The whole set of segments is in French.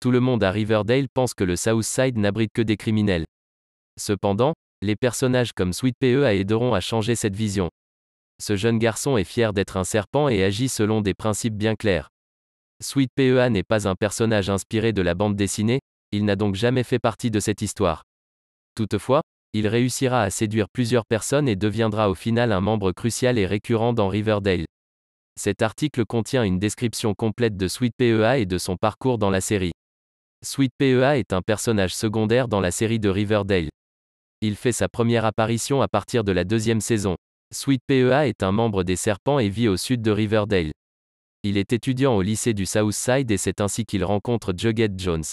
Tout le monde à Riverdale pense que le South Side n'abrite que des criminels. Cependant, les personnages comme Sweet PEA aideront à changer cette vision. Ce jeune garçon est fier d'être un serpent et agit selon des principes bien clairs. Sweet PEA n'est pas un personnage inspiré de la bande dessinée, il n'a donc jamais fait partie de cette histoire. Toutefois, il réussira à séduire plusieurs personnes et deviendra au final un membre crucial et récurrent dans Riverdale. Cet article contient une description complète de Sweet PEA et de son parcours dans la série. Sweet PEA est un personnage secondaire dans la série de Riverdale. Il fait sa première apparition à partir de la deuxième saison. Sweet PEA est un membre des Serpents et vit au sud de Riverdale. Il est étudiant au lycée du Southside et c'est ainsi qu'il rencontre Jughead Jones.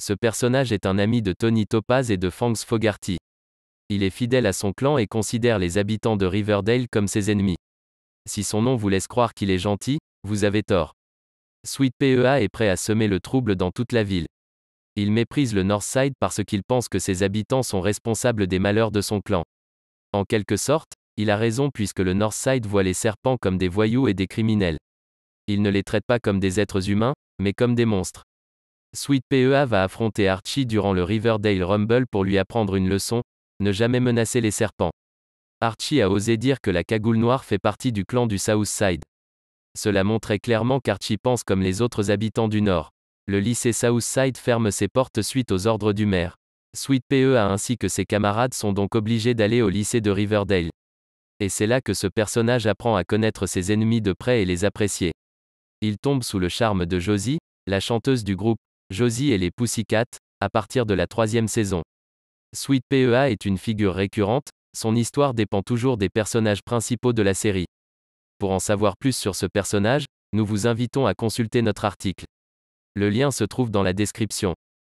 Ce personnage est un ami de Tony Topaz et de Fangs Fogarty. Il est fidèle à son clan et considère les habitants de Riverdale comme ses ennemis. Si son nom vous laisse croire qu'il est gentil, vous avez tort. Sweet PEA est prêt à semer le trouble dans toute la ville. Il méprise le Northside parce qu'il pense que ses habitants sont responsables des malheurs de son clan. En quelque sorte, il a raison puisque le Northside voit les serpents comme des voyous et des criminels. Il ne les traite pas comme des êtres humains, mais comme des monstres. Sweet PEA va affronter Archie durant le Riverdale Rumble pour lui apprendre une leçon, ne jamais menacer les serpents. Archie a osé dire que la cagoule noire fait partie du clan du Southside. Cela montrait clairement qu'Archie pense comme les autres habitants du Nord. Le lycée Southside ferme ses portes suite aux ordres du maire. Sweet PEA ainsi que ses camarades sont donc obligés d'aller au lycée de Riverdale. Et c'est là que ce personnage apprend à connaître ses ennemis de près et les apprécier. Il tombe sous le charme de Josie, la chanteuse du groupe, Josie et les Pussycat, à partir de la troisième saison. Sweet PEA est une figure récurrente, son histoire dépend toujours des personnages principaux de la série. Pour en savoir plus sur ce personnage, nous vous invitons à consulter notre article. Le lien se trouve dans la description.